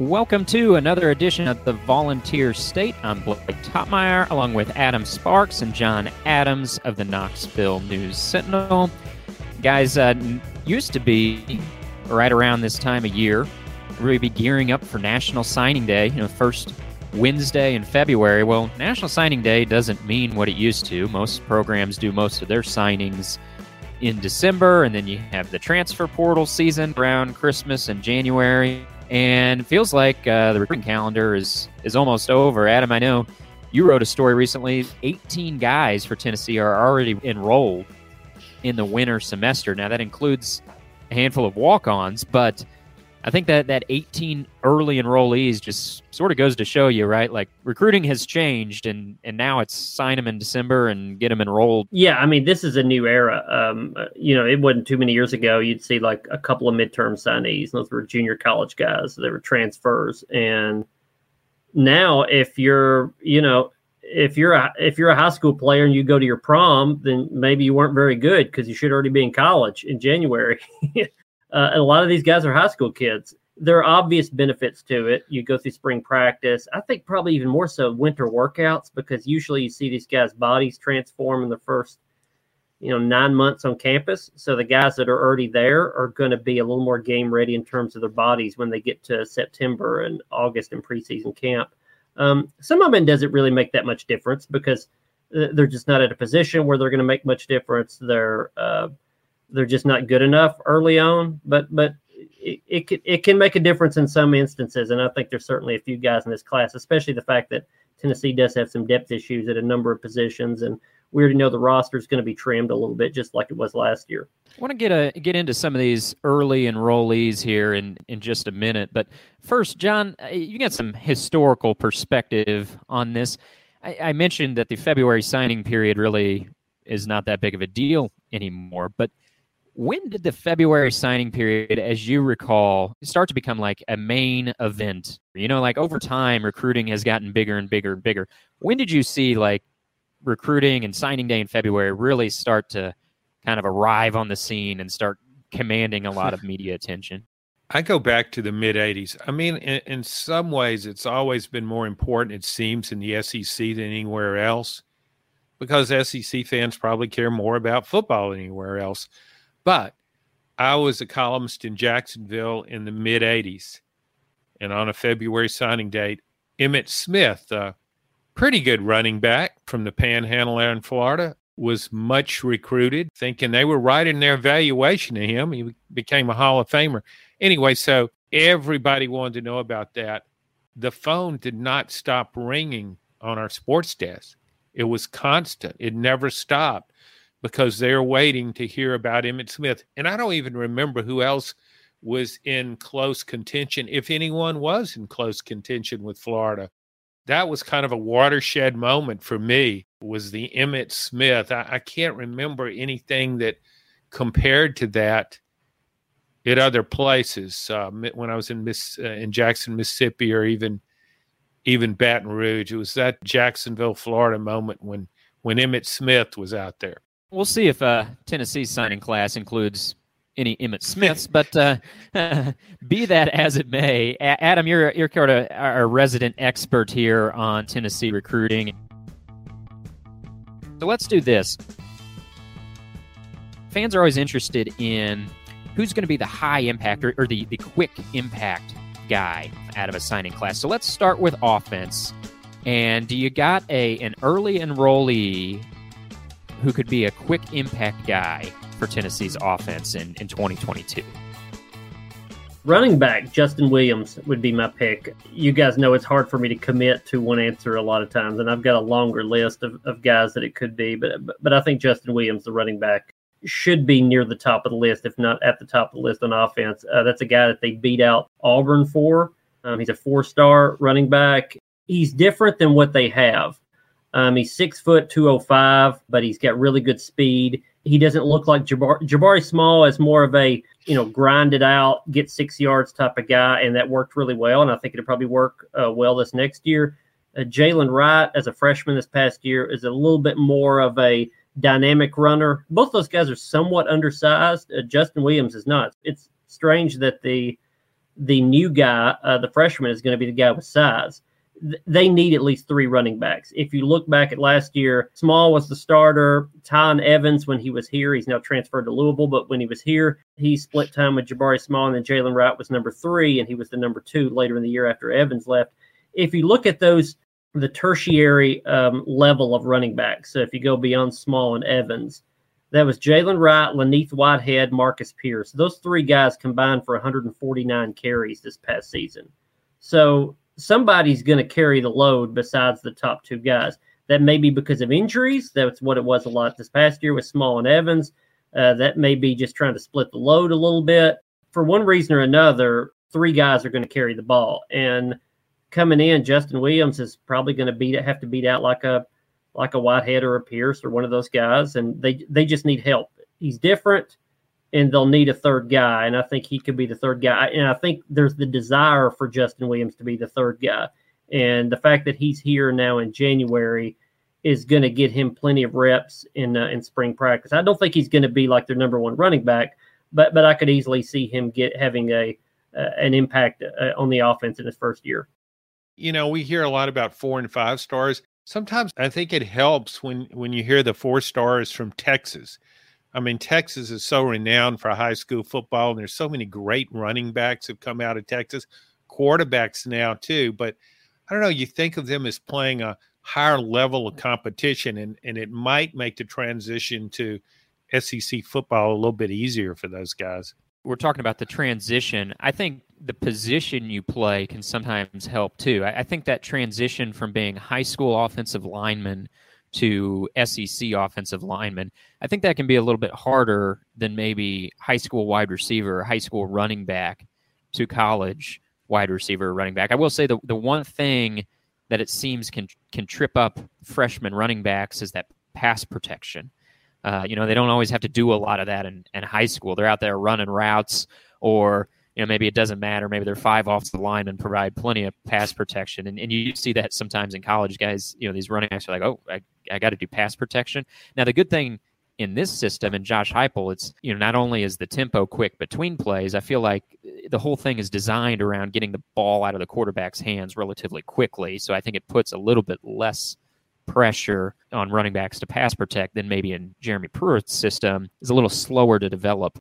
Welcome to another edition of the Volunteer State. I'm Blake Toppmeyer, along with Adam Sparks and John Adams of the Knoxville News Sentinel. Guys, uh, used to be right around this time of year, really be gearing up for National Signing Day, you know, first Wednesday in February. Well, National Signing Day doesn't mean what it used to. Most programs do most of their signings in December, and then you have the transfer portal season around Christmas and January and feels like uh, the recruiting calendar is is almost over. Adam, I know you wrote a story recently. 18 guys for Tennessee are already enrolled in the winter semester. Now that includes a handful of walk-ons, but I think that that 18 early enrollees just sort of goes to show you, right? Like recruiting has changed, and and now it's sign them in December and get them enrolled. Yeah, I mean this is a new era. Um, you know, it wasn't too many years ago. You'd see like a couple of midterm signees. Those were junior college guys. They were transfers, and now if you're, you know, if you're a if you're a high school player and you go to your prom, then maybe you weren't very good because you should already be in college in January. Uh, a lot of these guys are high school kids. There are obvious benefits to it. You go through spring practice. I think probably even more so winter workouts because usually you see these guys' bodies transform in the first, you know, nine months on campus. So the guys that are already there are going to be a little more game ready in terms of their bodies when they get to September and August and preseason camp. Um, some of them doesn't really make that much difference because uh, they're just not at a position where they're going to make much difference. They're uh, they're just not good enough early on. But but it, it can, it can make a difference in some instances, and I think there's certainly a few guys in this class, especially the fact that Tennessee does have some depth issues at a number of positions, and we already know the roster is going to be trimmed a little bit, just like it was last year. I want to get a get into some of these early enrollees here in in just a minute, but first, John, uh, you got some historical perspective on this. I, I mentioned that the February signing period really is not that big of a deal anymore, but when did the February signing period, as you recall, start to become like a main event? You know, like over time, recruiting has gotten bigger and bigger and bigger. When did you see like recruiting and signing day in February really start to kind of arrive on the scene and start commanding a lot of media attention? I go back to the mid 80s. I mean, in, in, some ways, it's always been more important, it seems, in the SEC than anywhere else because SEC fans probably care more about football than anywhere else. But I was a columnist in Jacksonville in the mid 80s. And on a February signing date, Emmitt Smith, a pretty good running back from the panhandle there in Florida, was much recruited, thinking they were right in their evaluation of him. He became a Hall of Famer. Anyway, so everybody wanted to know about that. The phone did not stop ringing on our sports desk. It was constant. It never stopped because they're waiting to hear about Emmitt Smith. And I don't even remember who else was in close contention, if anyone was in close contention with Florida. That was kind of a watershed moment for me. Was the Emmitt Smith? I, I can't remember anything that compared to that at other places. Uh, when I was in Miss uh, in Jackson, Mississippi, or even even Baton Rouge, it was that Jacksonville, Florida moment when when Emmitt Smith was out there. We'll see if uh, Tennessee's signing class includes any Emmitt Smiths, but uh, be that as it may, Adam, you're you're kind of our resident expert here on Tennessee recruiting. So let's do this. Fans are always interested in who's going to be the high impact or, or the, the quick impact guy out of a signing class. So let's start with offense. And do you got a an early enrollee who could be a quick impact guy for Tennessee's offense in, in 2022? Running back, Justin Williams would be my pick. You guys know it's hard for me to commit to one answer a lot of times, and I've got a longer list of, of guys that it could be, but but I think Justin Williams, the running back, should be near the top of the list, if not at the top of the list on offense. Uh, that's a guy that they beat out Auburn for. Um, he's a four star running back. He's different than what they have. Um, he's six foot two oh five, but he's got really good speed. He doesn't look like Jabari, Jabari Small is more of a you know grinded out, get six yards type of guy, and that worked really well. And I think it'll probably work uh, well this next year. Uh, Jaylen Wright, as a freshman this past year, is a little bit more of a dynamic runner. Both those guys are somewhat undersized. Uh, Justin Williams is not. It's strange that the the new guy, uh, the freshman, is going to be the guy with size. Th- they need at least three running backs. If you look back at last year, Small was the starter. Tiyon Evans, when he was here, he's now transferred to Louisville, but when he was here, he split time with Jabari Small, and then Jaylen Wright was number three, and he was the number two later in the year after Evans left. If you look at those, the tertiary um, level of running backs, so if you go beyond Small and Evans, that was Jaylen Wright, Len'Neth Whitehead, Marcus Pierce. Those three guys combined for 149 carries this past season. So somebody's going to carry the load besides the top two guys. That may be because of injuries. That's what it was a lot this past year with Small and Evans. Uh, that may be just trying to split the load a little bit. For one reason or another, three guys are going to carry the ball. And coming in, Justin Williams is probably going to beat have to beat out like a like a Whitehead or a Pierce or one of those guys, and they they just need help. He's different, and they'll need a third guy, and I think he could be the third guy. And I think there's the desire for Justin Williams to be the third guy, and the fact that he's here now in January is going to get him plenty of reps in uh, in spring practice. I don't think he's going to be like their number one running back, but but I could easily see him get having a uh, an impact uh, on the offense in his first year. You know, we hear a lot about four and five stars sometimes I think it helps when when you hear the four stars from Texas. I mean, Texas is so renowned for high school football, and there's so many great running backs have come out of Texas, quarterbacks now too. But I don't know, you think of them as playing a higher level of competition, and and it might make the transition to SEC football a little bit easier for those guys. We're talking about the transition. I think the position you play can sometimes help too. I, I, think that transition from being high school offensive lineman to SEC offensive lineman, I think that can be a little bit harder than maybe high school wide receiver, high school running back to college wide receiver, running back. I will say the the one thing that it seems can can trip up freshman running backs is that pass protection. Uh, you know, they don't always have to do a lot of that in, in high school. They're out there running routes or you know, maybe it doesn't matter. Maybe they're five off the line and provide plenty of pass protection. And, and you see that sometimes in college guys, you know, these running backs are like, oh, I, I got to do pass protection. Now, the good thing in this system and Josh Heupel, it's, you know, not only is the tempo quick between plays, I feel like the whole thing is designed around getting the ball out of the quarterback's hands relatively quickly. So I think it puts a little bit less pressure on running backs to pass protect than maybe in Jeremy Pruitt's system is a little slower to develop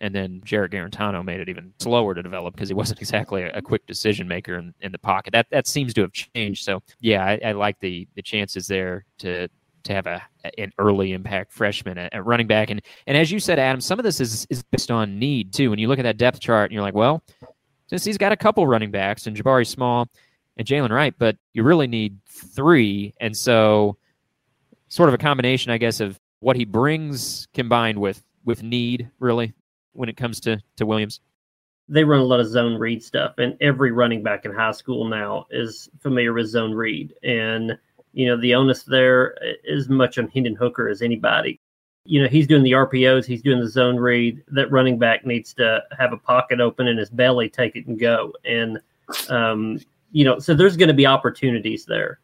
and then Jarrett Guarantano made it even slower to develop because he wasn't exactly a, a quick decision maker in, in, the pocket. That that seems to have changed. So yeah, I, I like the the chances there to to have a an early impact freshman at, at, running back. And and as you said, Adam, some of this is is based on need too. When you look at that depth chart and you're like, well, since he's got a couple running backs and Jabari Small and Jaylen Wright, but you really need three. And so sort of a combination, I guess, of what he brings combined with with need really when it comes to to Williams? They run a lot of zone read stuff, and every running back in high school now is familiar with zone read. And you know the onus there is much on Hendon Hooker as anybody. You know he's doing the RPOs, he's doing the zone read. That running back needs to have a pocket open in his belly, take it and go. And um, you know, so there's going to be opportunities there.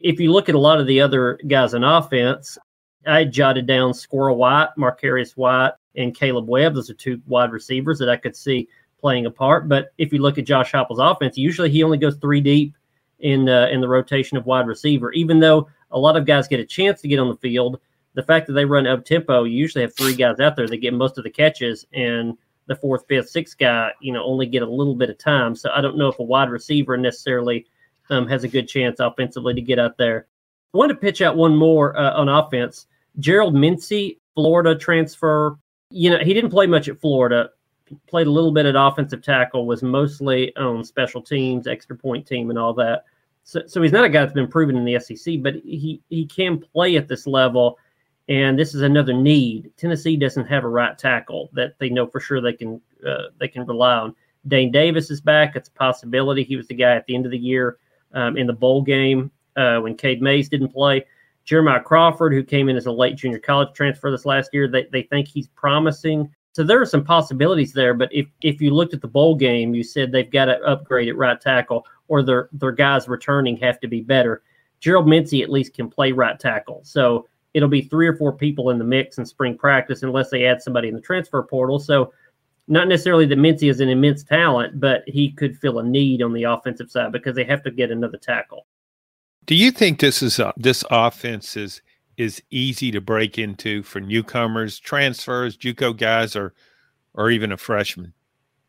If you look at a lot of the other guys in offense, I jotted down Squirrel White, Marquarius White, and Caleb Webb. Those are two wide receivers that I could see playing a part. But if you look at Josh Heupel's offense, usually he only goes three deep in uh, in the rotation of wide receiver. Even though a lot of guys get a chance to get on the field, the fact that they run up tempo, you usually have three guys out there that get most of the catches, and the fourth, fifth, sixth guy, you know, only get a little bit of time. So I don't know if a wide receiver necessarily um, has a good chance offensively to get out there. I want to pitch out one more uh, on offense. Gerald Mincey, Florida transfer, you know, he didn't play much at Florida. Played a little bit at offensive tackle. Was mostly on special teams, extra point team, and all that. So, so he's not a guy that's been proven in the SEC, but he he can play at this level. And this is another need. Tennessee doesn't have a right tackle that they know for sure they can uh, they can rely on. Dayne Davis is back. It's a possibility. He was the guy at the end of the year um, in the bowl game uh, when Cade Mays didn't play. Jeremiah Crawford, who came in as a late junior college transfer this last year, they, they think he's promising. So there are some possibilities there. But if, if you looked at the bowl game, you said they've got to upgrade at right tackle or their, their guys returning have to be better. Gerald Mincey at least can play right tackle. So it'll be three or four people in the mix in spring practice unless they add somebody in the transfer portal. So Not necessarily that Mincey is an immense talent, but he could fill a need on the offensive side because they have to get another tackle. Do you think this is uh, this offense is is easy to break into for newcomers, transfers, JUCO guys, or or even a freshman?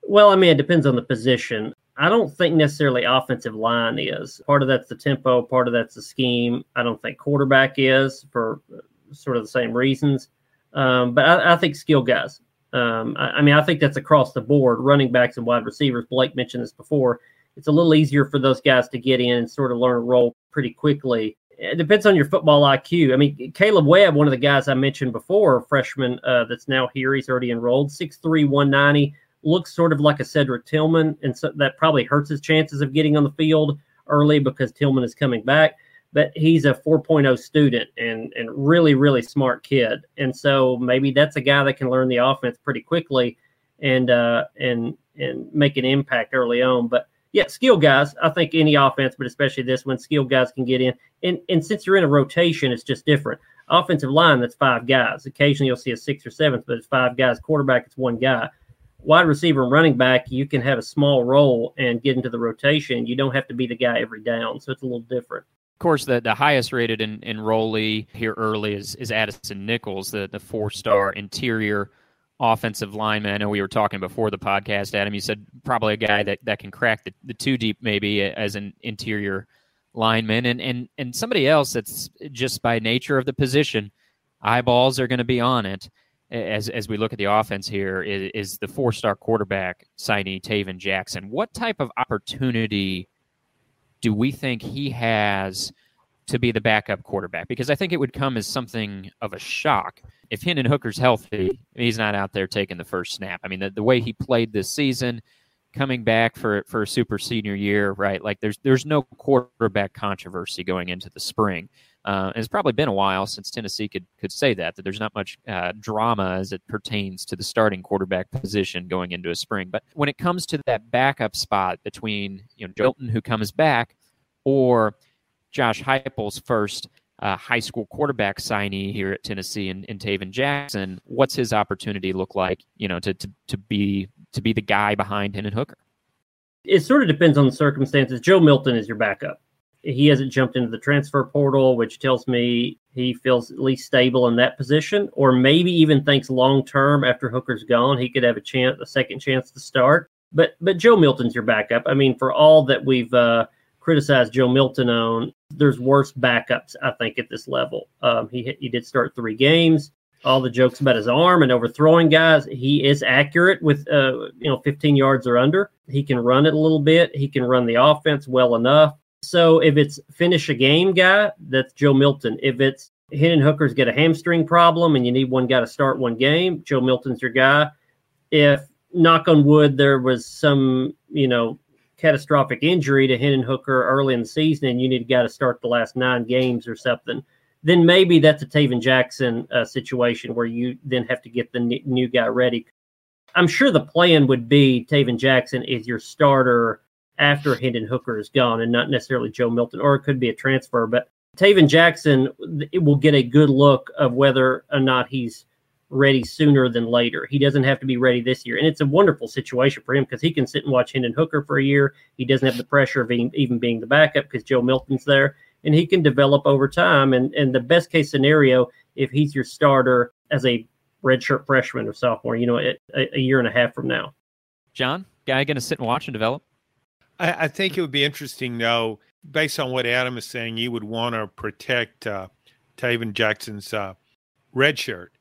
Well, I mean, it depends on the position. I don't think necessarily offensive line is. Part of that's the tempo, part of that's the scheme. I don't think quarterback is for sort of the same reasons. Um, but I, I, think skill guys. Um, I, I, mean, I think that's across the board. Running backs and wide receivers. Blake mentioned this before. It's a little easier for those guys to get in and sort of learn a role pretty quickly. It depends on your football IQ. I mean, Caleb Webb, one of the guys I mentioned before, freshman uh, that's now here, he's already enrolled, 6'3", 190 looks sort of like a Cedric Tillman, and so that probably hurts his chances of getting on the field early because Tillman is coming back. But he's a 4.0 student and and really really smart kid, and so maybe that's a guy that can learn the offense pretty quickly, and uh, and and make an impact early on. But yeah, skill guys. I think any offense, but especially this one, skill guys can get in. And and since you're in a rotation, it's just different. Offensive line, that's five guys. Occasionally you'll see a six or seventh, but it's five guys. Quarterback, it's one guy wide receiver and running back, you can have a small role and get into the rotation. You don't have to be the guy every down, so it's a little different. Of course, the, the highest rated in, enrollee here early is, is Addison Nichols, the, the four star interior offensive lineman. I know we were talking before the podcast, Adam. You said probably a guy that, that can crack the, the two deep maybe as an interior lineman. And, and, and somebody else that's just by nature of the position, eyeballs are going to be on it as as we look at the offense here is, is the four star quarterback signee Tayven Jackson. What type of opportunity do we think he has to be the backup quarterback? Because I think it would come as something of a shock if Hendon Hooker's healthy. He's not out there taking the first snap. I mean, the, the way he played this season, coming back for for a super senior year, right? Like there's there's no quarterback controversy going into the spring. Uh, it's probably been a while since Tennessee could could say that that there's not much uh, drama as it pertains to the starting quarterback position going into a spring. But when it comes to that backup spot between you know Jolton who comes back or Josh Heupel's first uh, high school quarterback signee here at Tennessee and, and Tayven Jackson, what's his opportunity look like? You know, to to, to be to be the guy behind Hendon Hooker. It sort of depends on the circumstances. Joe Milton is your backup he hasn't jumped into the transfer portal, which tells me he feels at least stable in that position, or maybe even thinks long term after Hooker's gone, he could have a chance, a second chance to start. But but Joe Milton's your backup. I mean, for all that we've uh, criticized Joe Milton on, there's worse backups I think at this level. Um, he he did start three games. All the jokes about his arm and overthrowing guys, he is accurate with uh, you know 15 yards or under. He can run it a little bit. He can run the offense well enough. So if it's finish a game guy, that's Joe Milton. If it's Hendon Hooker's got a hamstring problem and you need one guy to start one game, Joe Milton's your guy. If knock on wood, there was some, you know, catastrophic injury to Hendon Hooker early in the season and you need to got to start the last nine games or something, then maybe that's a Tayven Jackson uh, situation where you then have to get the n- new guy ready. I'm sure the plan would be Tayven Jackson is your starter after Hendon Hooker is gone and not necessarily Joe Milton, or it could be a transfer. But Tayven Jackson it will get a good look of whether or not he's ready sooner than later. He doesn't have to be ready this year. And it's a wonderful situation for him because he can sit and watch Hendon Hooker for a year. He doesn't have the pressure of being, even being the backup because Joe Milton's there. And he can develop over time. And, and the best case scenario, if he's your starter as a redshirt freshman or sophomore, you know, a, a year and a half from now. John, guy going to sit and watch and develop? I, I, think it would be interesting, though, based on what Adam is saying, you would want to protect uh, Tayven Jackson's uh, red shirt.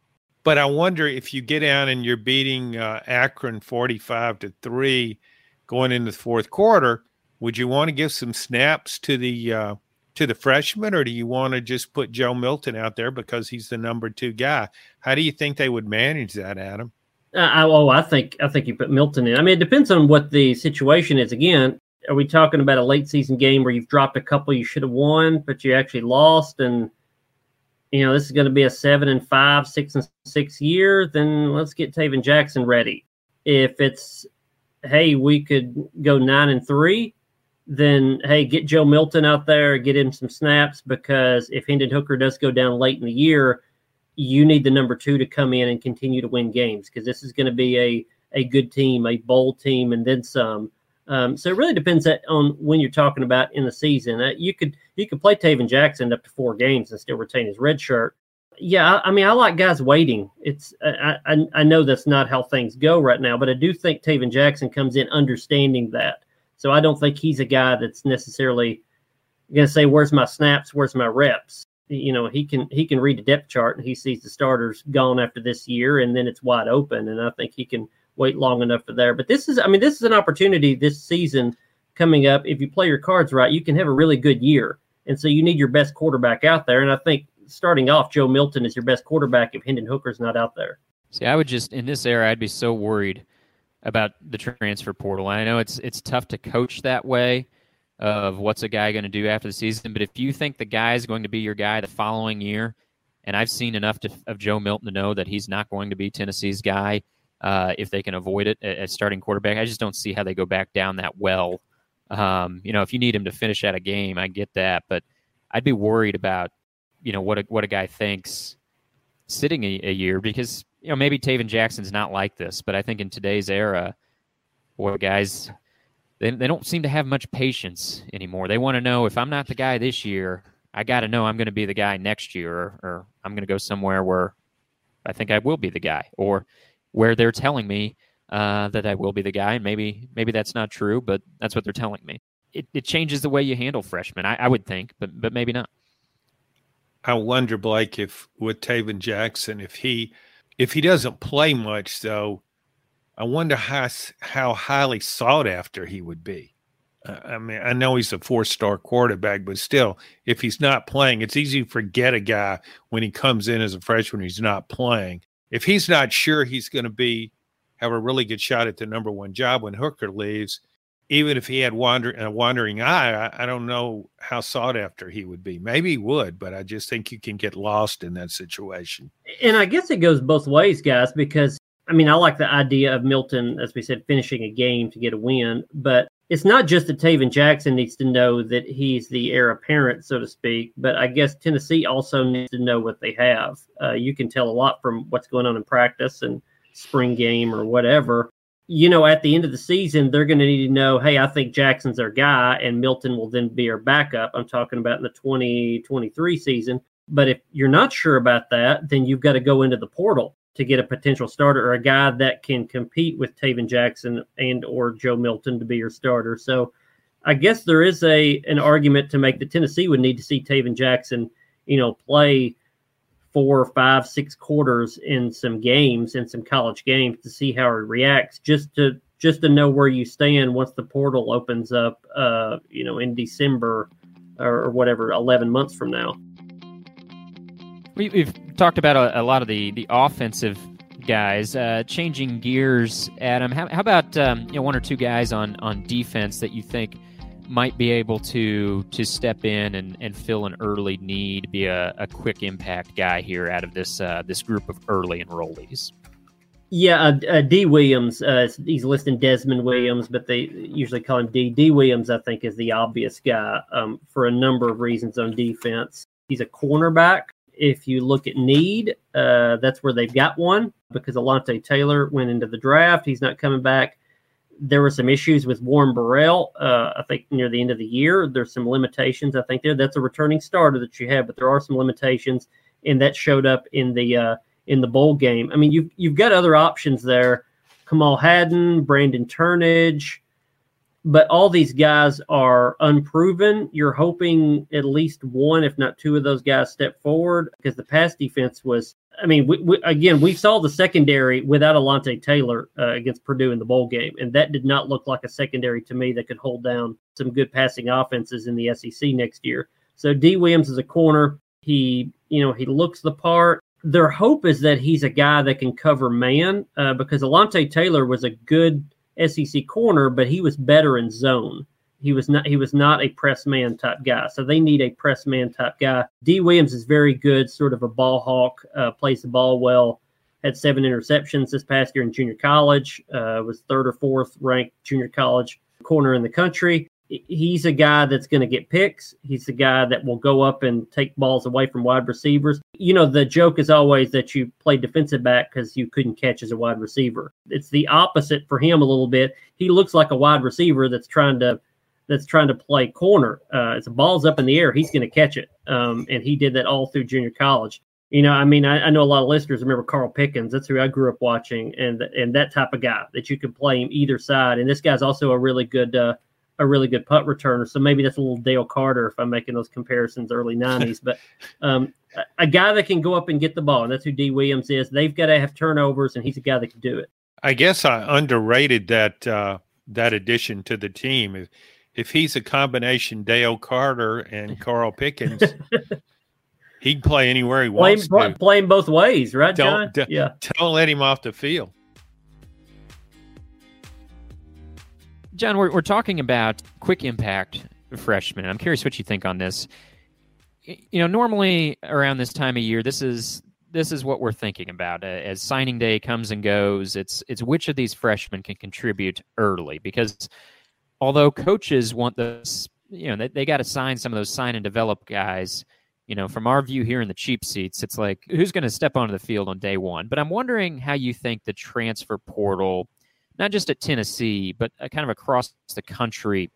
But I wonder if you get down and you're beating uh, Akron 45 to 3 going into the fourth quarter, would you want to give some snaps to the uh, to the freshman, or do you want to just put Joe Milton out there because he's the number two guy? How do you think they would manage that, Adam? Uh, I, oh, I think I think you put Milton in. I mean, it depends on what the situation is. Again, are we talking about a late season game where you've dropped a couple you should have won, but you actually lost, and you know this is going to be a seven and five, six and six year? Then let's get Tayven Jackson ready. If it's hey, we could go nine and three, then hey, get Joe Milton out there, get him some snaps because if Hendon Hooker does go down late in the year, you need the number two to come in and continue to win games because this is going to be a a good team, a bowl team, and then some. Um, so it really depends on when you're talking about in the season. Uh, you could you could play Tayven Jackson up to four games and still retain his red shirt. Yeah, I, I mean, I like guys waiting. It's I, I, I know that's not how things go right now, but I do think Tayven Jackson comes in understanding that. So I don't think he's a guy that's necessarily going to say, "Where's my snaps? Where's my reps?" You know, he can he can read the depth chart and he sees the starters gone after this year, and then it's wide open. And I think he can wait long enough for there. But this is, I mean, this is an opportunity this season coming up. If you play your cards right, you can have a really good year. And so you need your best quarterback out there. And I think starting off, Joe Milton is your best quarterback if Hendon Hooker's not out there. See, I would just in this era, I'd be so worried about the transfer portal. I know it's it's tough to coach that way of what's a guy going to do after the season, but if you think the guy is going to be your guy the following year, and I've seen enough to, of Joe Milton to know that he's not going to be Tennessee's guy uh, if they can avoid it as starting quarterback. I just don't see how they go back down that well. Um, you know, if you need him to finish out a game, I get that, but I'd be worried about you know what a, what a guy thinks sitting a, a year because you know maybe Tayven Jackson's not like this, but I think in today's era, boy, guys, they they don't seem to have much patience anymore. They want to know if I'm not the guy this year, I got to know I'm going to be the guy next year, or, or I'm going to go somewhere where I think I will be the guy, or where they're telling me uh, that I will be the guy, and maybe maybe that's not true, but that's what they're telling me. It, it changes the way you handle freshmen, I, I would think, but but maybe not. I wonder, Blake, if with Tayven Jackson, if he if he doesn't play much, though, I wonder how how highly sought after he would be. I mean, I know he's a four star quarterback, but still, if he's not playing, it's easy to forget a guy when he comes in as a freshman. He's not playing. If he's not sure he's going to be have a really good shot at the number one job when Hooker leaves, even if he had wander, a wandering eye, I, I, don't know how sought after he would be. Maybe he would, but I just think you can get lost in that situation. And I guess it goes both ways, guys, because I mean, I like the idea of Milton, as we said, finishing a game to get a win, but it's not just that Tayven Jackson needs to know that he's the heir apparent, so to speak, but I guess Tennessee also needs to know what they have. Uh, you can tell a lot from what's going on in practice and spring game or whatever you know, at the end of the season, they're going to need to know, hey, I think Jackson's our guy, and Milton will then be our backup. I'm talking about in the 2023 season. But if you're not sure about that, then you've got to go into the portal to get a potential starter or a guy that can compete with Tayven Jackson and or Joe Milton to be your starter. So I guess there is a an argument to make that Tennessee would need to see Tayven Jackson, you know, play four, five, six quarters in some games in some college games to see how he reacts, just to just to know where you stand once the portal opens up, uh, you know, in December or, or whatever, eleven months from now. We, have talked about a, a, lot of the the offensive guys. Uh, changing gears, Adam. How, how about um, you know one or two guys on on defense that you think might be able to to step in and, and fill an early need, be a, a quick impact guy here out of this uh, this group of early enrollees? Yeah, uh, uh, D. Williams. Uh, he's listing Desmond Williams, but they usually call him D. D. Williams, I think, is the obvious guy um, for a number of reasons on defense. He's a cornerback. If you look at need, uh, that's where they've got one because Alontae Taylor went into the draft. He's not coming back there were some issues with Warren Burrell. Uh, I think near the end of the year, there's some limitations. I think there that's a returning starter that you have, but there are some limitations, and that showed up in the uh, in the bowl game. I mean, you've you've got other options there: Kamal Hadden, Brandon Turnage, but all these guys are unproven. You're hoping at least one, if not two, of those guys step forward because the pass defense was. I mean, we, we, again, we saw the secondary without Alontae Taylor uh, against Purdue in the bowl game, and that did not look like a secondary to me that could hold down some good passing offenses in the SEC next year. So D. Williams is a corner. He, you know, he looks the part. Their hope is that he's a guy that can cover man uh, because Alontae Taylor was a good SEC corner, but he was better in zone. He was not he was not a press man type guy. So they need a press man type guy. D Williams is very good, sort of a ball hawk, uh, plays the ball well. Had seven interceptions this past year in junior college. Uh, was third or fourth ranked junior college corner in the country. He's a guy that's going to get picks. He's a guy that will go up and take balls away from wide receivers. You know, the joke is always that you play defensive back because you couldn't catch as a wide receiver. It's the opposite for him a little bit. He looks like a wide receiver that's trying to that's trying to play corner. Uh, it's a ball's up in the air, he's going to catch it. Um, and he did that all through junior college. You know, I mean, I, I, know a lot of listeners remember Carl Pickens. That's who I grew up watching, and and that type of guy that you could play him either side. And this guy's also a really good uh, a really good punt returner. So maybe that's a little Dale Carter if I'm making those comparisons early 90s. but um, a, guy that can go up and get the ball, and that's who D. Williams is. They've got to have turnovers, and he's a guy that can do it. I guess I underrated that uh, that addition to the team. If, if he's a combination Dale Carter and Carl Pickens, he can play anywhere he wants playing, to. Playing both ways, right, John? Don't, yeah. Don't let him off the field. John, we're, we're talking about quick impact freshmen. I'm curious what you think on this. You know, normally around this time of year, this is this is what we're thinking about uh, as signing day comes and goes. It's it's which of these freshmen can contribute early because although coaches want this, you know, they, they got to sign some of those sign and develop guys. You know, from our view here in the cheap seats, it's like who's going to step onto the field on day one. But I'm wondering how you think the transfer portal not just at Tennessee, but uh, kind of across the country,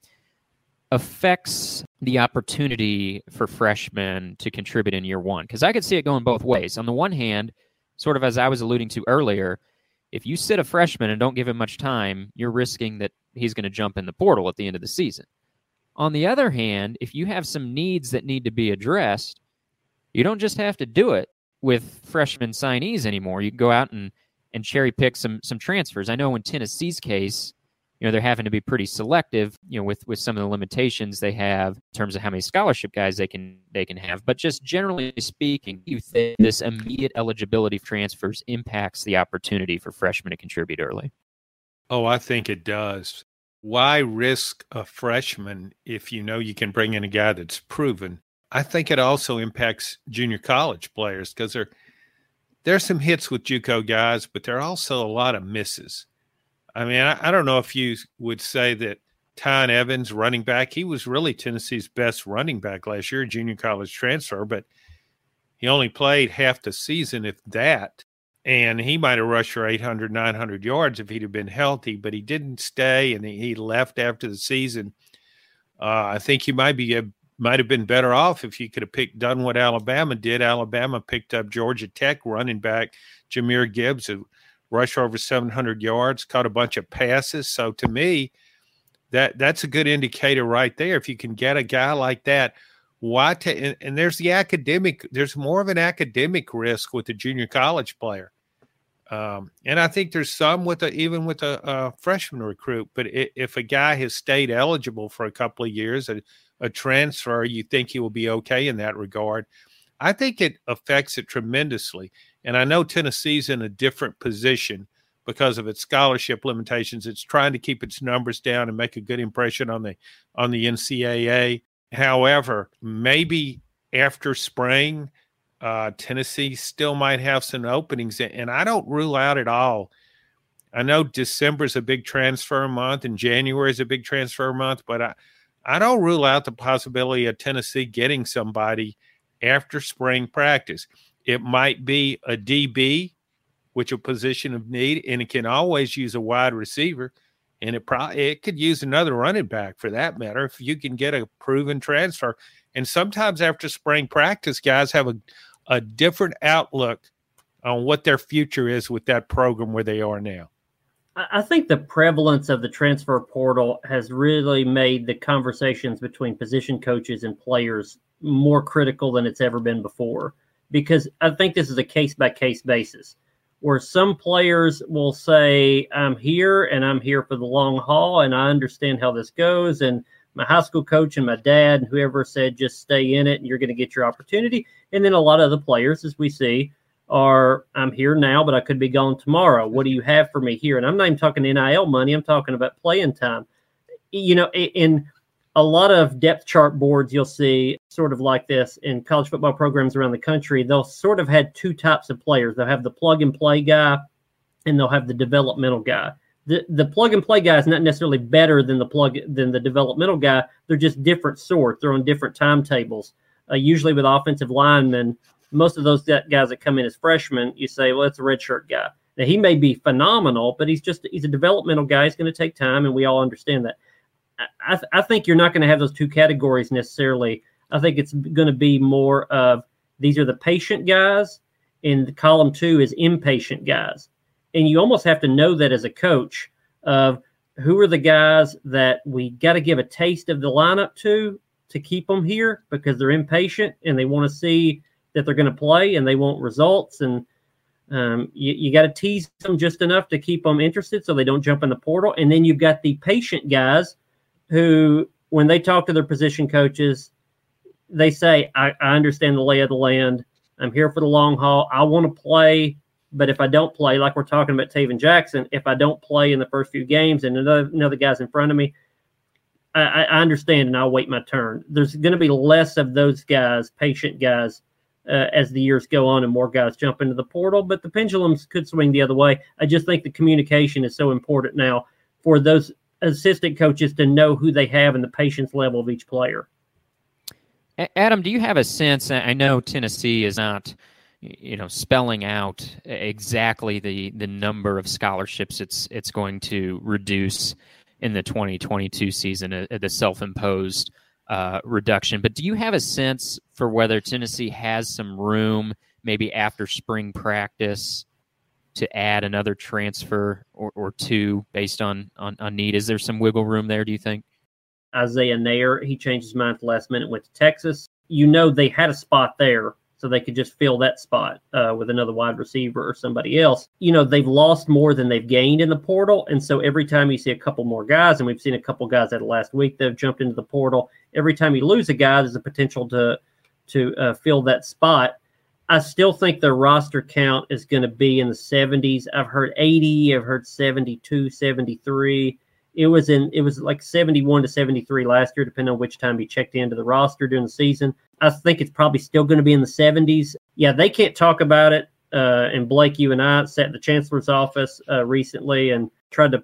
affects the opportunity for freshmen to contribute in year one? Because I could see it going both ways. On the one hand, sort of as I was alluding to earlier, if you sit a freshman and don't give him much time, you're risking that he's going to jump in the portal at the end of the season. On the other hand, if you have some needs that need to be addressed, you don't just have to do it with freshman signees anymore. You can go out and and cherry pick some some transfers. I know in Tennessee's case, you know, they're having to be pretty selective, you know, with with some of the limitations they have in terms of how many scholarship guys they can they can have. But just generally speaking, you think this immediate eligibility transfers impacts the opportunity for freshmen to contribute early? Oh, I think it does. Why risk a freshman if you know you can bring in a guy that's proven? I think it also impacts junior college players because they're there's some hits with JUCO guys, but there are also a lot of misses. I mean, I, I don't know if you would say that Tiyon Evans, running back, he was really Tennessee's best running back last year, junior college transfer, but he only played half the season, if that. And he might have rushed for 800, 900 yards if he'd have been healthy, but he didn't stay and he left after the season. Uh, I think he might be a might have been better off if you could have picked done what Alabama did. Alabama picked up Georgia Tech running back Jahmyr Gibbs, who rushed over 700 yards, caught a bunch of passes. So to me, that that's a good indicator right there. If you can get a guy like that, why? And, and there's the academic. There's more of an academic risk with a junior college player. Um, and I think there's some with a, even with a, a freshman recruit. But if a guy has stayed eligible for a couple of years, a, a transfer, you think he will be okay in that regard. I think it affects it tremendously. And I know Tennessee's in a different position because of its scholarship limitations. It's trying to keep its numbers down and make a good impression on the on the NCAA. However, maybe after spring, uh, Tennessee still might have some openings, and I don't rule out at all. I know December is a big transfer month and January is a big transfer month, but I, I don't rule out the possibility of Tennessee getting somebody after spring practice. It might be a DB, which a position of need, and it can always use a wide receiver, and it probably it could use another running back for that matter if you can get a proven transfer. And sometimes after spring practice, guys have a, a different outlook on what their future is with that program where they are now. I think the prevalence of the transfer portal has really made the conversations between position coaches and players more critical than it's ever been before. Because I think this is a case by case basis where some players will say, I'm here and I'm here for the long haul and I understand how this goes. And my high school coach and my dad and whoever said, just stay in it and you're going to get your opportunity. And then a lot of the players, as we see, are I'm here now, but I could be gone tomorrow. What do you have for me here? And I'm not even talking NIL money. I'm talking about playing time. You know, in a lot of depth chart boards, you'll see sort of like this in college football programs around the country. They'll sort of had two types of players. They'll have the plug and play guy, and they'll have the developmental guy. the the plug and play guy is not necessarily better than the plug than the developmental guy. They're just different sorts. They're on different timetables. Uh, usually with offensive linemen, most of those guys that come in as freshmen, you say, well, it's a redshirt guy. Now he may be phenomenal, but he's just he's a developmental guy. He's going to take time, and we all understand that. I, th- I think you're not going to have those two categories necessarily. I think it's going to be more of these are the patient guys, and column two is impatient guys and you almost have to know that as a coach of who are the guys that we got to give a taste of the lineup to to keep them here because they're impatient and they want to see that they're going to play and they want results and um, you, you got to tease them just enough to keep them interested so they don't jump in the portal. And then you've got the patient guys who when they talk to their position coaches they say I, I understand the lay of the land. I'm here for the long haul. I want to play but if I don't play, like we're talking about Tayven Jackson, if I don't play in the first few games and another, another guy's in front of me, I, I understand and I'll wait my turn. There's going to be less of those guys, patient guys, uh, as the years go on and more guys jump into the portal. But the pendulums could swing the other way. I just think the communication is so important now for those assistant coaches to know who they have and the patience level of each player. Adam, do you have a sense? I know Tennessee is not you know spelling out exactly the the number of scholarships it's it's going to reduce in the 2022 season uh, the self-imposed uh, reduction but do you have a sense for whether Tennessee has some room maybe after spring practice to add another transfer or, or two based on, on on need is there some wiggle room there do you think Isaiah Neyor, he changed his mind at the last minute went to Texas you know they had a spot there so they could just fill that spot uh, with another wide receiver or somebody else. You know, they've lost more than they've gained in the portal. And so every time you see a couple more guys, and we've seen a couple guys that last week that have jumped into the portal, every time you lose a guy, there's a potential to to uh, fill that spot. I still think the roster count is going to be in the 70s. I've heard 80, I've heard 72, 73 it was in it was like 71 to 73 last year depending on which time you checked into the roster during the season i think it's probably still going to be in the 70s yeah they can't talk about it uh, and blake you and i sat in the chancellor's office uh, recently and tried to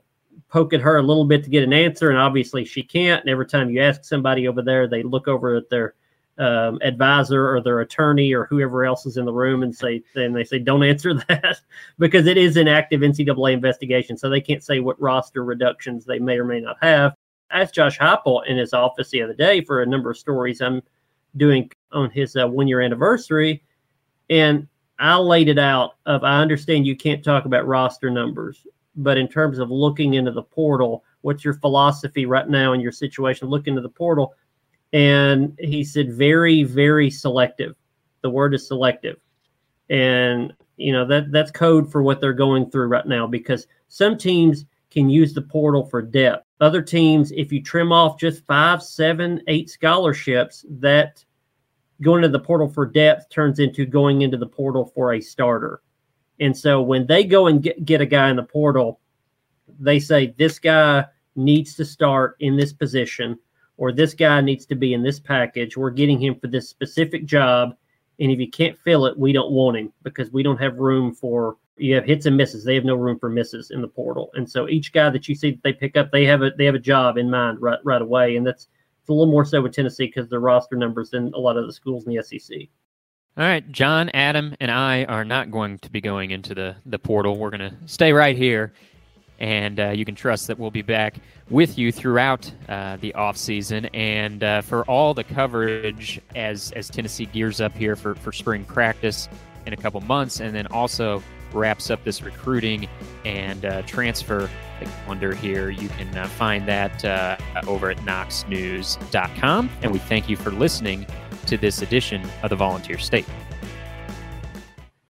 poke at her a little bit to get an answer and obviously she can't and every time you ask somebody over there they look over at their um, advisor or their attorney or whoever else is in the room and say and they say don't answer that because it is an active NCAA investigation, so they can't say what roster reductions they may or may not have. I asked Josh Heupel in his office the other day for a number of stories I'm doing on his uh, one year anniversary, and I laid it out of I understand you can't talk about roster numbers, but in terms of looking into the portal, what's your philosophy right now in your situation? Look into the portal. And he said very very selective. The word is selective. And you know that that's code for what they're going through right now because some teams can use the portal for depth. Other teams if you trim off just five seven eight scholarships that going to the portal for depth turns into going into the portal for a starter and so when they go and get, get a guy in the portal they say this guy needs to start in this position or this guy needs to be in this package. We're getting him for this specific job. And if you can't fill it, we don't want him because we don't have room for you have hits and misses. They have no room for misses in the portal. And so each guy that you see that they pick up, they have a they have a job in mind right right away. And that's it's a little more so with Tennessee because their roster numbers than a lot of the schools in the SEC. All right, John, Adam, and I are not going to be going into the, the portal. We're going to stay right here and uh, you can trust that we'll be back with you throughout uh, the off season and uh, for all the coverage as as Tennessee gears up here for for spring practice in a couple months, and then also wraps up this recruiting and uh, transfer calendar here. You can uh, find that uh, over at knoxnews.com, and we thank you for listening to this edition of the Volunteer State.